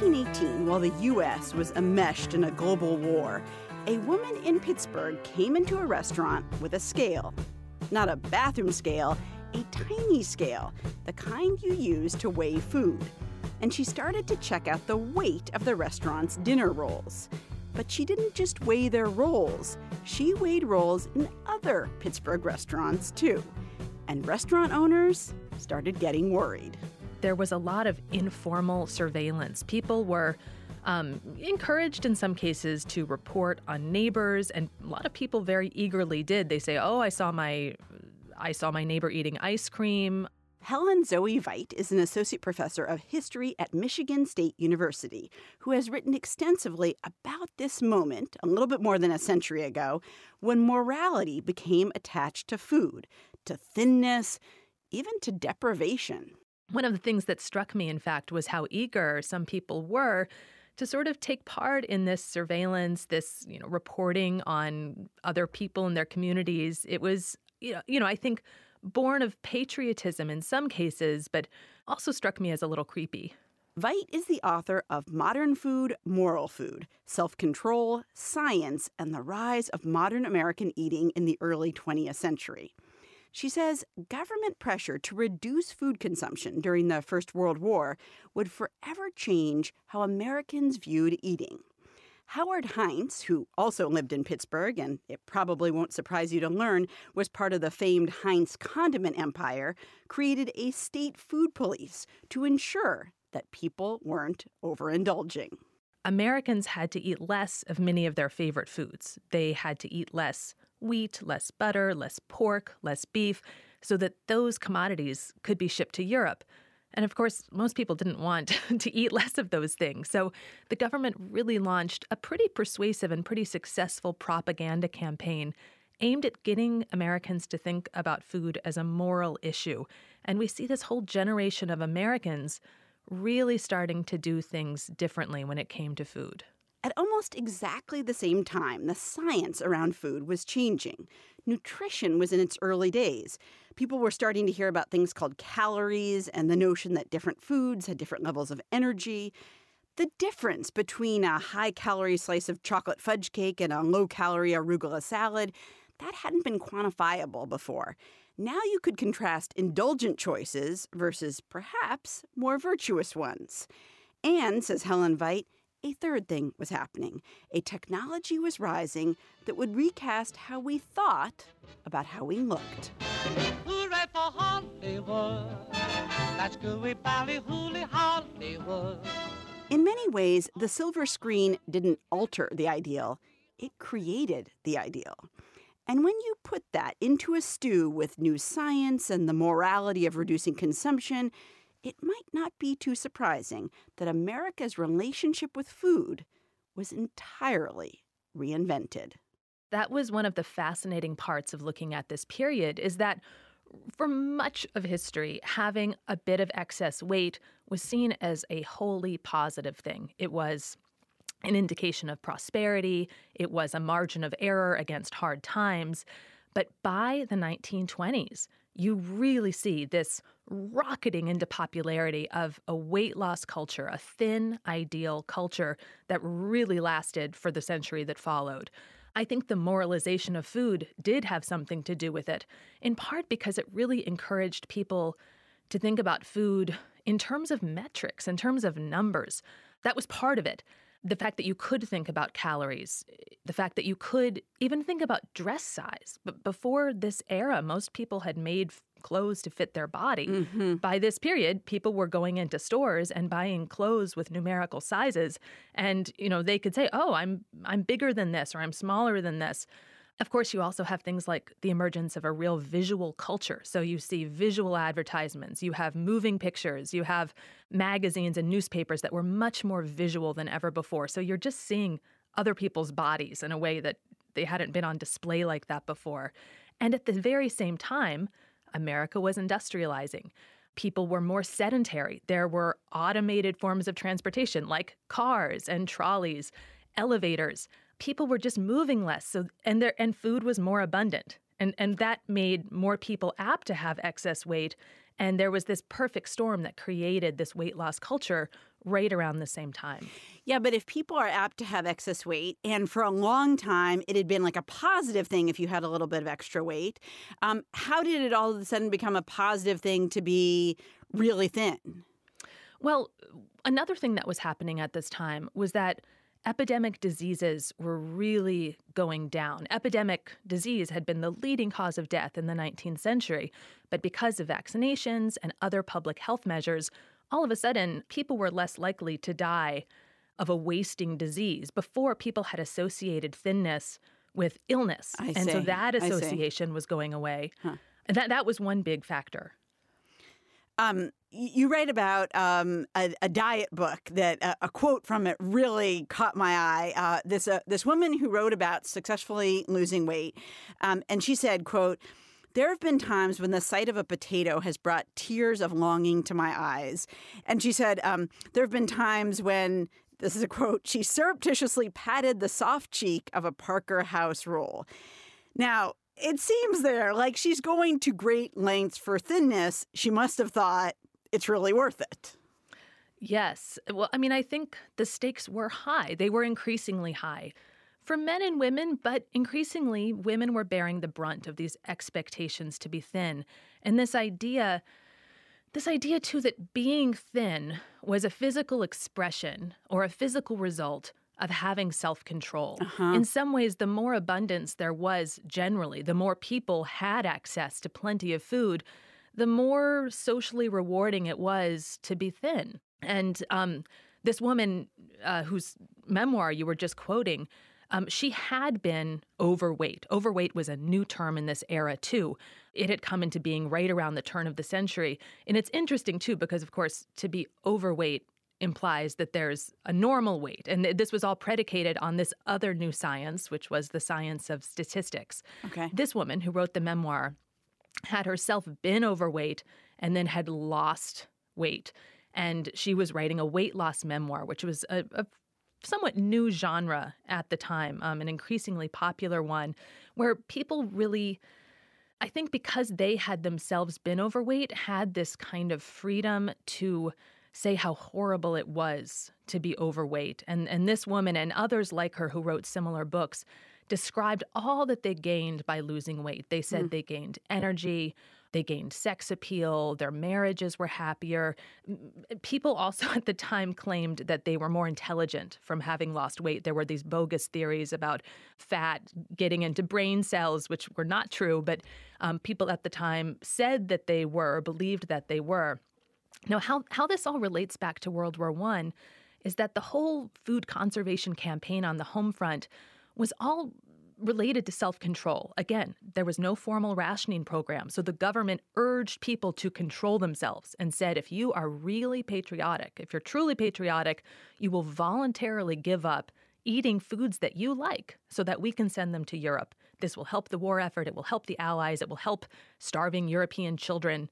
1918, while the U.S. was enmeshed in a global war, a woman in Pittsburgh came into a restaurant with a scale. Not a bathroom scale, a tiny scale, the kind you use to weigh food. And she started to check out the weight of the restaurant's dinner rolls. But she didn't just weigh their rolls, she weighed rolls in other Pittsburgh restaurants too. And restaurant owners started getting worried there was a lot of informal surveillance. People were um, encouraged in some cases to report on neighbors, and a lot of people very eagerly did. They say, "Oh, I saw my, I saw my neighbor eating ice cream." Helen Zoe Veit is an associate professor of history at Michigan State University who has written extensively about this moment, a little bit more than a century ago, when morality became attached to food, to thinness, even to deprivation. One of the things that struck me, in fact, was how eager some people were to sort of take part in this surveillance, this you know reporting on other people in their communities. It was you know, you know I think born of patriotism in some cases, but also struck me as a little creepy. Veit is the author of Modern Food, Moral Food Self Control, Science, and the Rise of Modern American Eating in the Early 20th Century. She says government pressure to reduce food consumption during the First World War would forever change how Americans viewed eating. Howard Heinz, who also lived in Pittsburgh, and it probably won't surprise you to learn, was part of the famed Heinz condiment empire, created a state food police to ensure that people weren't overindulging. Americans had to eat less of many of their favorite foods. They had to eat less wheat, less butter, less pork, less beef, so that those commodities could be shipped to Europe. And of course, most people didn't want to eat less of those things. So the government really launched a pretty persuasive and pretty successful propaganda campaign aimed at getting Americans to think about food as a moral issue. And we see this whole generation of Americans really starting to do things differently when it came to food. At almost exactly the same time, the science around food was changing. Nutrition was in its early days. People were starting to hear about things called calories and the notion that different foods had different levels of energy. The difference between a high calorie slice of chocolate fudge cake and a low calorie arugula salad, that hadn't been quantifiable before. Now you could contrast indulgent choices versus perhaps more virtuous ones. And, says Helen Veit, a third thing was happening. A technology was rising that would recast how we thought about how we looked. Hooray for Hollywood! That's gooey Hollywood. In many ways, the silver screen didn't alter the ideal, it created the ideal. And when you put that into a stew with new science and the morality of reducing consumption, it might not be too surprising that America's relationship with food was entirely reinvented. That was one of the fascinating parts of looking at this period is that for much of history, having a bit of excess weight was seen as a wholly positive thing. It was an indication of prosperity, it was a margin of error against hard times. But by the 1920s, you really see this rocketing into popularity of a weight loss culture, a thin, ideal culture that really lasted for the century that followed. I think the moralization of food did have something to do with it, in part because it really encouraged people to think about food in terms of metrics, in terms of numbers. That was part of it the fact that you could think about calories, the fact that you could even think about dress size. But before this era, most people had made clothes to fit their body. Mm-hmm. By this period, people were going into stores and buying clothes with numerical sizes and you know, they could say, "Oh, I'm I'm bigger than this or I'm smaller than this." Of course, you also have things like the emergence of a real visual culture. So you see visual advertisements, you have moving pictures, you have magazines and newspapers that were much more visual than ever before. So you're just seeing other people's bodies in a way that they hadn't been on display like that before. And at the very same time, America was industrializing. People were more sedentary. There were automated forms of transportation like cars and trolleys, elevators people were just moving less so and there and food was more abundant and and that made more people apt to have excess weight And there was this perfect storm that created this weight loss culture right around the same time. Yeah, but if people are apt to have excess weight, and for a long time it had been like a positive thing if you had a little bit of extra weight, um, how did it all of a sudden become a positive thing to be really thin? Well, another thing that was happening at this time was that epidemic diseases were really going down. Epidemic disease had been the leading cause of death in the 19th century, but because of vaccinations and other public health measures, all of a sudden people were less likely to die of a wasting disease. Before, people had associated thinness with illness. I and see. so that association was going away. Huh. And that, that was one big factor. Um, you write about um, a, a diet book that uh, a quote from it really caught my eye. Uh, this uh, this woman who wrote about successfully losing weight, um, and she said, "quote." There have been times when the sight of a potato has brought tears of longing to my eyes. And she said, um, There have been times when, this is a quote, she surreptitiously patted the soft cheek of a Parker House roll. Now, it seems there like she's going to great lengths for thinness. She must have thought it's really worth it. Yes. Well, I mean, I think the stakes were high. They were increasingly high for men and women, but increasingly, women were bearing the brunt of these expectations to be thin. And this idea, this idea too, that being thin was a physical expression or a physical result of having self control. In some ways, the more abundance there was generally, the more people had access to plenty of food, the more socially rewarding it was to be thin. And um, this woman uh, whose memoir you were just quoting, um, she had been overweight. Overweight was a new term in this era, too. It had come into being right around the turn of the century. And it's interesting, too, because, of course, to be overweight implies that there's a normal weight. And this was all predicated on this other new science, which was the science of statistics. Okay. This woman who wrote the memoir had herself been overweight and then had lost weight. And she was writing a weight loss memoir, which was a, a somewhat new genre at the time, um, an increasingly popular one, where people really, I think because they had themselves been overweight, had this kind of freedom to say how horrible it was to be overweight. And, and this woman and others like her who wrote similar books described all that they gained by losing weight. They said they gained energy, they gained sex appeal, their marriages were happier. People also at the time claimed that they were more intelligent from having lost weight. There were these bogus theories about fat getting into brain cells, which were not true, but um, people at the time said that they were, believed that they were. Now, how, how this all relates back to World War I is that the whole food conservation campaign on the home front was all related to self control. Again, there was no formal rationing program, so the government urged people to control themselves and said if you are really patriotic, if you're truly patriotic, you will voluntarily give up eating foods that you like so that we can send them to Europe. This will help the war effort, it will help the Allies, it will help starving European children.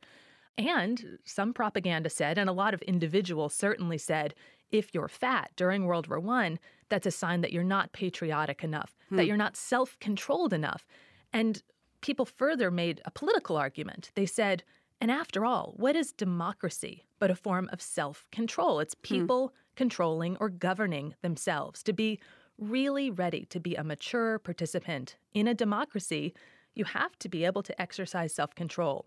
And some propaganda said, and a lot of individuals certainly said, if you're fat during World War I, that's a sign that you're not patriotic enough, hmm. that you're not self controlled enough. And people further made a political argument. They said, and after all, what is democracy but a form of self control? It's hmm. people controlling or governing themselves. To be really ready to be a mature participant in a democracy, you have to be able to exercise self control.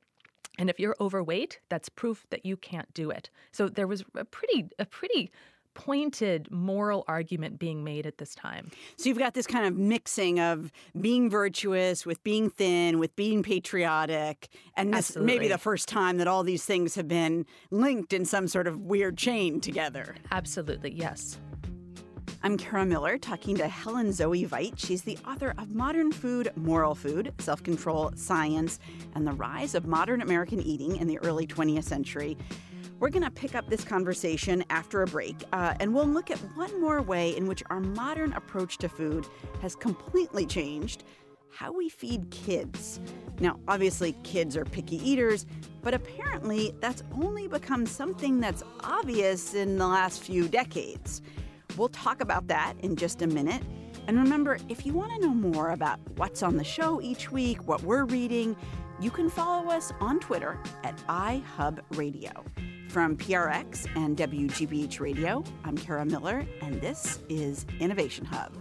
And if you're overweight, that's proof that you can't do it. So there was a pretty a pretty pointed moral argument being made at this time. So you've got this kind of mixing of being virtuous with being thin, with being patriotic, and this may be the first time that all these things have been linked in some sort of weird chain together. Absolutely, yes. I'm Kara Miller talking to Helen Zoe Veit. She's the author of Modern Food, Moral Food, Self Control, Science, and the Rise of Modern American Eating in the Early 20th Century. We're going to pick up this conversation after a break, uh, and we'll look at one more way in which our modern approach to food has completely changed how we feed kids. Now, obviously, kids are picky eaters, but apparently that's only become something that's obvious in the last few decades. We'll talk about that in just a minute. And remember, if you want to know more about what's on the show each week, what we're reading, you can follow us on Twitter at iHubRadio. From PRX and WGBH Radio, I'm Kara Miller, and this is Innovation Hub.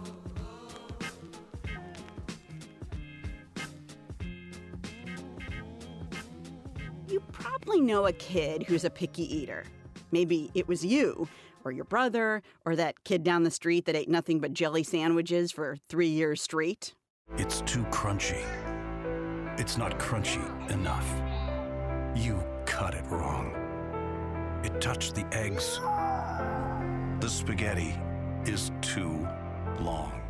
You probably know a kid who's a picky eater. Maybe it was you, or your brother, or that kid down the street that ate nothing but jelly sandwiches for three years straight. It's too crunchy. It's not crunchy enough. You cut it wrong. It touched the eggs. The spaghetti is too long.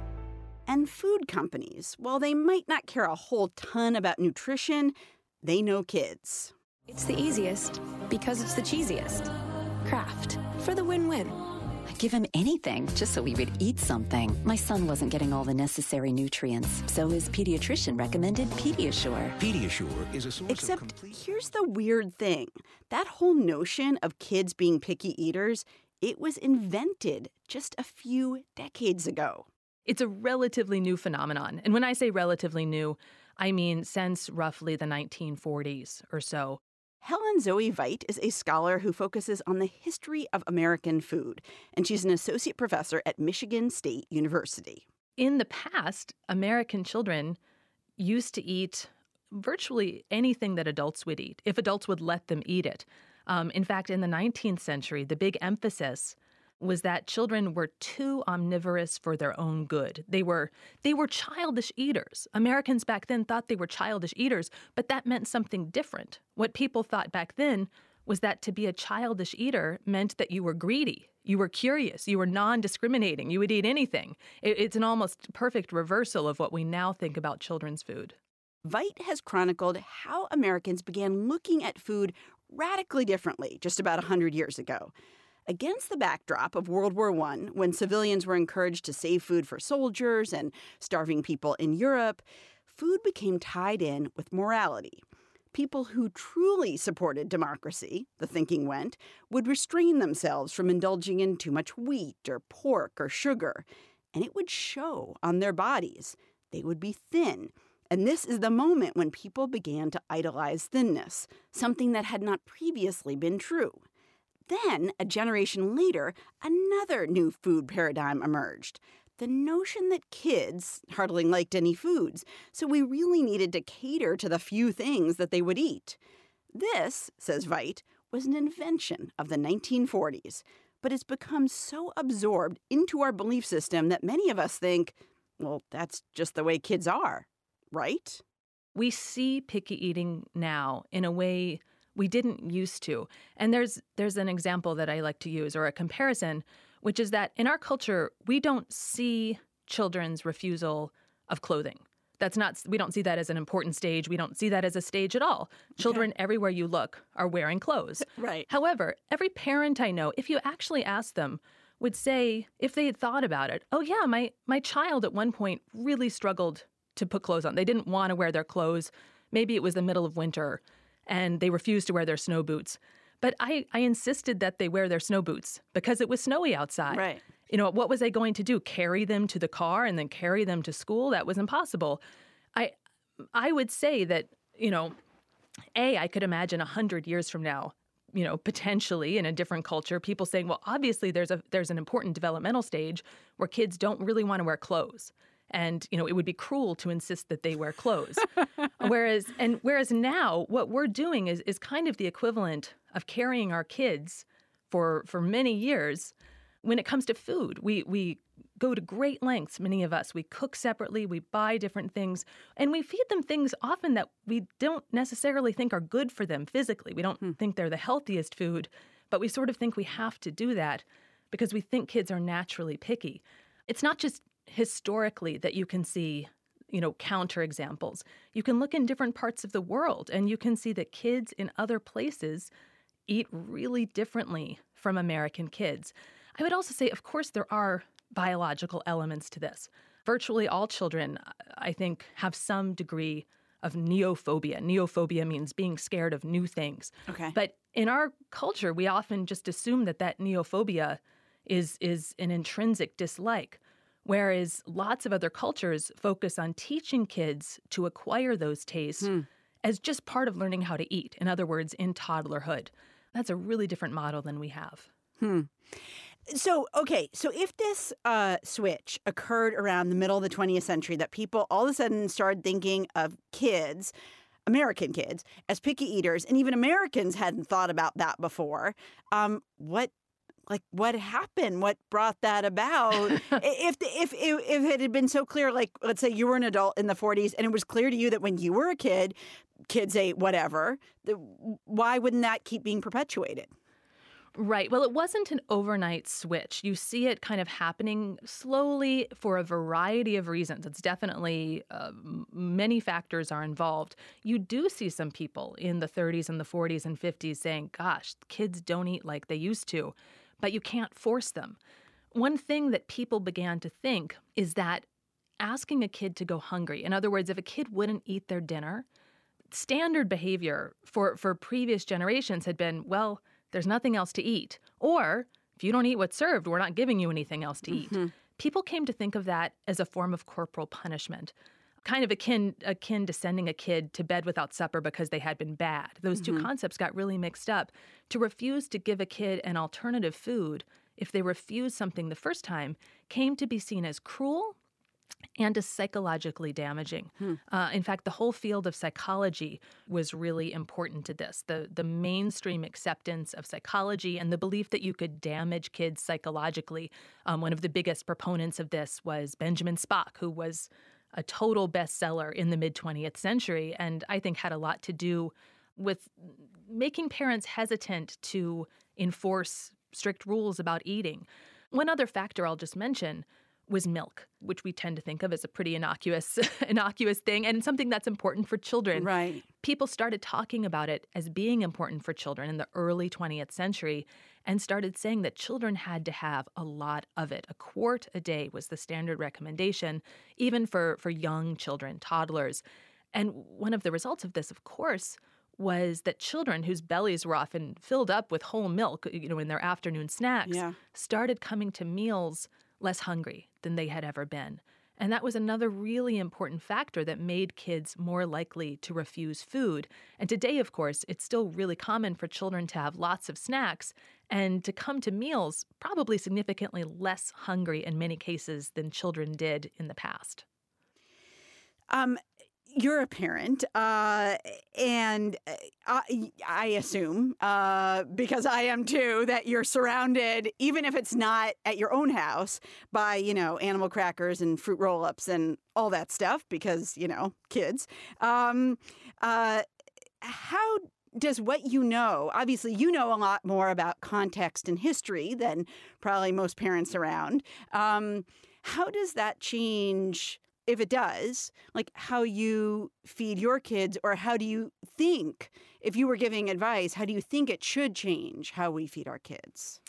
And food companies, while they might not care a whole ton about nutrition, they know kids. It's the easiest because it's the cheesiest. Kraft for the win win. I'd give him anything just so he would eat something. My son wasn't getting all the necessary nutrients, so his pediatrician recommended Pediasure. Pediasure is a source Except of complete. here's the weird thing that whole notion of kids being picky eaters, it was invented just a few decades ago. It's a relatively new phenomenon. And when I say relatively new, I mean since roughly the 1940s or so. Helen Zoe Veit is a scholar who focuses on the history of American food, and she's an associate professor at Michigan State University. In the past, American children used to eat virtually anything that adults would eat, if adults would let them eat it. Um, in fact, in the 19th century, the big emphasis was that children were too omnivorous for their own good. They were they were childish eaters. Americans back then thought they were childish eaters, but that meant something different. What people thought back then was that to be a childish eater meant that you were greedy, you were curious, you were non-discriminating, you would eat anything. It, it's an almost perfect reversal of what we now think about children's food. Veit has chronicled how Americans began looking at food radically differently just about 100 years ago. Against the backdrop of World War I, when civilians were encouraged to save food for soldiers and starving people in Europe, food became tied in with morality. People who truly supported democracy, the thinking went, would restrain themselves from indulging in too much wheat or pork or sugar, and it would show on their bodies. They would be thin. And this is the moment when people began to idolize thinness, something that had not previously been true. Then, a generation later, another new food paradigm emerged the notion that kids hardly liked any foods, so we really needed to cater to the few things that they would eat. This, says Veit, was an invention of the 1940s, but it's become so absorbed into our belief system that many of us think, well, that's just the way kids are, right? We see picky eating now in a way we didn't used to. And there's there's an example that I like to use or a comparison, which is that in our culture, we don't see children's refusal of clothing. That's not we don't see that as an important stage. We don't see that as a stage at all. Children everywhere you look are wearing clothes. Right. However, every parent I know, if you actually ask them, would say if they had thought about it, "Oh yeah, my my child at one point really struggled to put clothes on. They didn't want to wear their clothes. Maybe it was the middle of winter and they refused to wear their snow boots. But I, I insisted that they wear their snow boots because it was snowy outside. Right. You know, what was I going to do? Carry them to the car and then carry them to school? That was impossible. I I would say that, you know, A, I could imagine a hundred years from now, you know, potentially in a different culture, people saying, well, obviously there's a there's an important developmental stage where kids don't really want to wear clothes and you know it would be cruel to insist that they wear clothes. Whereas and whereas now what we're doing is is kind of the equivalent of carrying our kids for for many years when it comes to food. We we go to great lengths many of us. We cook separately we buy different things and we feed them things often that we don't necessarily think are good for them physically. We don't hmm. think they're the healthiest food but we sort of think we have to do that because we think kids are naturally picky. It's not just historically that you can see you know counterexamples. You can look in different parts of the world and you can see that kids in other places eat really differently from american kids. I would also say of course there are biological elements to this. Virtually all children i think have some degree of neophobia. Neophobia means being scared of new things. Okay. But in our culture we often just assume that that neophobia is is an intrinsic dislike Whereas lots of other cultures focus on teaching kids to acquire those tastes hmm. as just part of learning how to eat. In other words, in toddlerhood. That's a really different model than we have. Hmm. So, okay, so if this uh, switch occurred around the middle of the 20th century, that people all of a sudden started thinking of kids, American kids, as picky eaters, and even Americans hadn't thought about that before, um, what like what happened what brought that about if, the, if if if it had been so clear like let's say you were an adult in the 40s and it was clear to you that when you were a kid kids ate whatever why wouldn't that keep being perpetuated Right. Well, it wasn't an overnight switch. You see it kind of happening slowly for a variety of reasons. It's definitely uh, many factors are involved. You do see some people in the 30s and the 40s and 50s saying, gosh, kids don't eat like they used to, but you can't force them. One thing that people began to think is that asking a kid to go hungry, in other words, if a kid wouldn't eat their dinner, standard behavior for, for previous generations had been, well, there's nothing else to eat. Or if you don't eat what's served, we're not giving you anything else to eat. Mm-hmm. People came to think of that as a form of corporal punishment, kind of akin akin to sending a kid to bed without supper because they had been bad. Those mm-hmm. two concepts got really mixed up. To refuse to give a kid an alternative food if they refused something the first time came to be seen as cruel and is psychologically damaging. Hmm. Uh, in fact, the whole field of psychology was really important to this. The, the mainstream acceptance of psychology and the belief that you could damage kids psychologically. Um, one of the biggest proponents of this was Benjamin Spock, who was a total bestseller in the mid 20th century, and I think had a lot to do with making parents hesitant to enforce strict rules about eating. One other factor I'll just mention was milk, which we tend to think of as a pretty innocuous innocuous thing and something that's important for children. Right. People started talking about it as being important for children in the early 20th century and started saying that children had to have a lot of it. A quart a day was the standard recommendation even for for young children, toddlers. And one of the results of this, of course, was that children whose bellies were often filled up with whole milk, you know, in their afternoon snacks, yeah. started coming to meals less hungry than they had ever been. And that was another really important factor that made kids more likely to refuse food. And today, of course, it's still really common for children to have lots of snacks and to come to meals probably significantly less hungry in many cases than children did in the past. Um, you're a parent, uh, and uh, I, I assume, uh, because I am too, that you're surrounded, even if it's not at your own house, by, you know, animal crackers and fruit roll ups and all that stuff, because, you know, kids. Um, uh, how does what you know, obviously, you know a lot more about context and history than probably most parents around. Um, how does that change? If it does, like how you feed your kids, or how do you think, if you were giving advice, how do you think it should change how we feed our kids?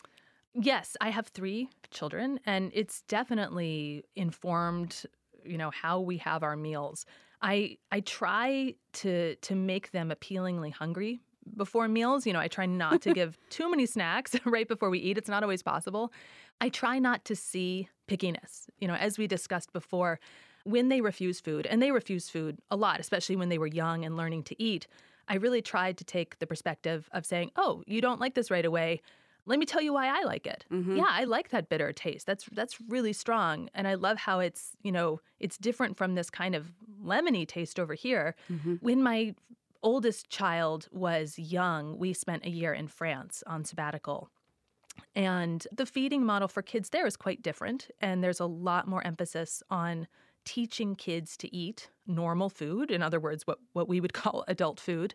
Yes, I have three children, and it's definitely informed, you know, how we have our meals. I I try to to make them appealingly hungry before meals. You know, I try not to give too many snacks right before we eat. It's not always possible. I try not to see pickiness. You know, as we discussed before, when they refuse food, and they refuse food a lot, especially when they were young and learning to eat, I really tried to take the perspective of saying, oh, you don't like this right away. Let me tell you why I like it. Mm-hmm. Yeah, I like that bitter taste. That's that's really strong, and I love how it's you know it's different from this kind of lemony taste over here. Mm-hmm. When my oldest child was young, we spent a year in France on sabbatical. And the feeding model for kids there is quite different. And there's a lot more emphasis on teaching kids to eat normal food, in other words, what, what we would call adult food.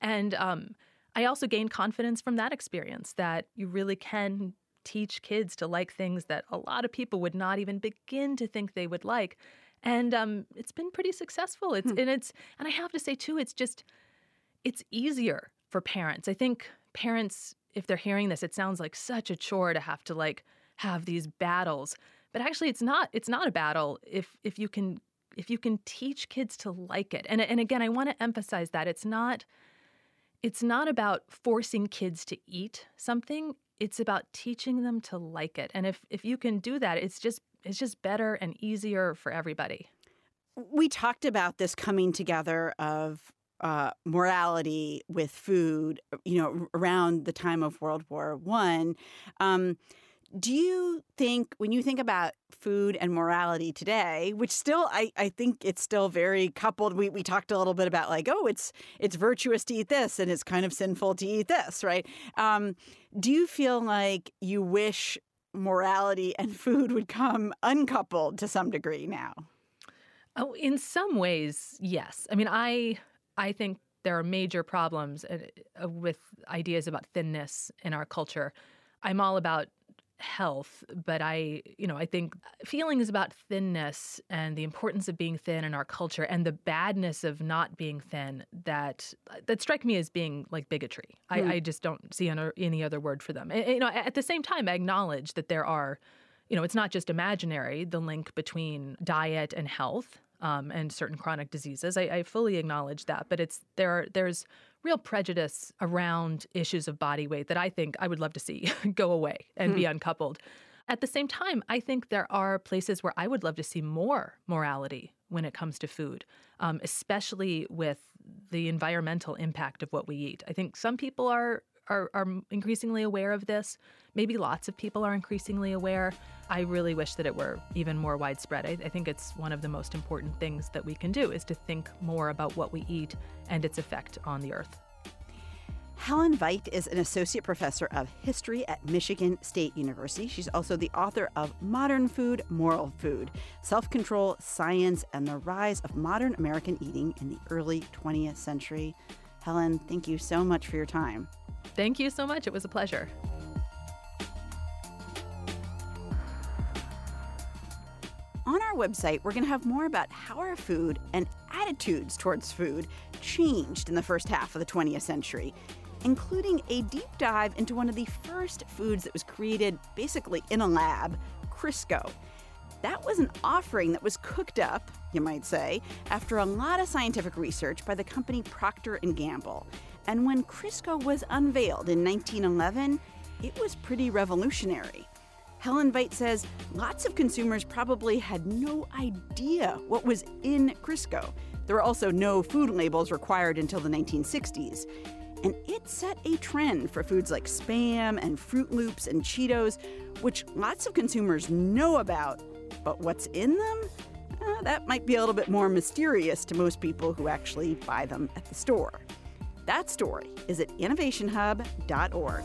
And um, I also gained confidence from that experience that you really can teach kids to like things that a lot of people would not even begin to think they would like. And um, it's been pretty successful. It's hmm. and it's and I have to say too, it's just it's easier for parents. I think parents, if they're hearing this, it sounds like such a chore to have to like have these battles. But actually it's not it's not a battle if if you can if you can teach kids to like it. And and again, I want to emphasize that it's not it's not about forcing kids to eat something. It's about teaching them to like it. And if if you can do that, it's just it's just better and easier for everybody. We talked about this coming together of uh, morality with food, you know, around the time of World War One. Um, do you think when you think about food and morality today, which still I, I think it's still very coupled. We we talked a little bit about like, oh, it's it's virtuous to eat this and it's kind of sinful to eat this, right? Um, do you feel like you wish morality and food would come uncoupled to some degree now? Oh, in some ways, yes. I mean, I I think there are major problems uh, with ideas about thinness in our culture. I'm all about health, but I, you know, I think feelings about thinness and the importance of being thin in our culture and the badness of not being thin that that strike me as being like bigotry. Mm. I, hmm. I, just don't see any other word for them. And, you know, at the same time, I acknowledge that there are, you know, it's not just imaginary the link between diet and health. Um, and certain chronic diseases. I, I fully acknowledge that, but it's there. Are, there's real prejudice around issues of body weight that I think I would love to see go away and hmm. be uncoupled. At the same time, I think there are places where I would love to see more morality when it comes to food, um, especially with the environmental impact of what we eat. I think some people are are, are increasingly aware of this. Maybe lots of people are increasingly aware. I really wish that it were even more widespread. I, I, think it's one of the most important things that we can do is to think more about what we eat and its effect on the earth. Helen Veit is an associate professor of history at Michigan State University. She's also the author of Modern Food, Moral Food Self Control, Science, and the Rise of Modern American Eating in the Early 20th Century. Helen, thank you so much for your time. Thank you so much. It was a pleasure. On our website, we're going to have more about how our food and attitudes towards food changed in the first half of the 20th century, including a deep dive into one of the first foods that was created basically in a lab, Crisco. That was an offering that was cooked up, you might say, after a lot of scientific research by the company Procter & Gamble. And when Crisco was unveiled in 1911, it was pretty revolutionary. Helen Veit says lots of consumers probably had no idea what was in Crisco. There were also no food labels required until the 1960s. And it set a trend for foods like Spam and Froot Loops and Cheetos, which lots of consumers know about. But what's in them? Uh, that might be a little bit more mysterious to most people who actually buy them at the store. That story is at innovationhub.org.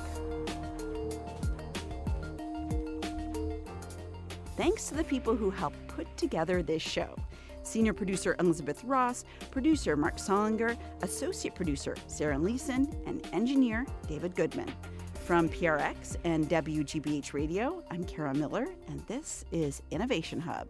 Thanks to the people who helped put together this show. Senior producer Elizabeth Ross, producer Marc Sollinger, associate producer Sarah Leeson, and engineer David Goodman. From PRX and WGBH Radio, I'm Kara Miller, and this is Innovation Hub.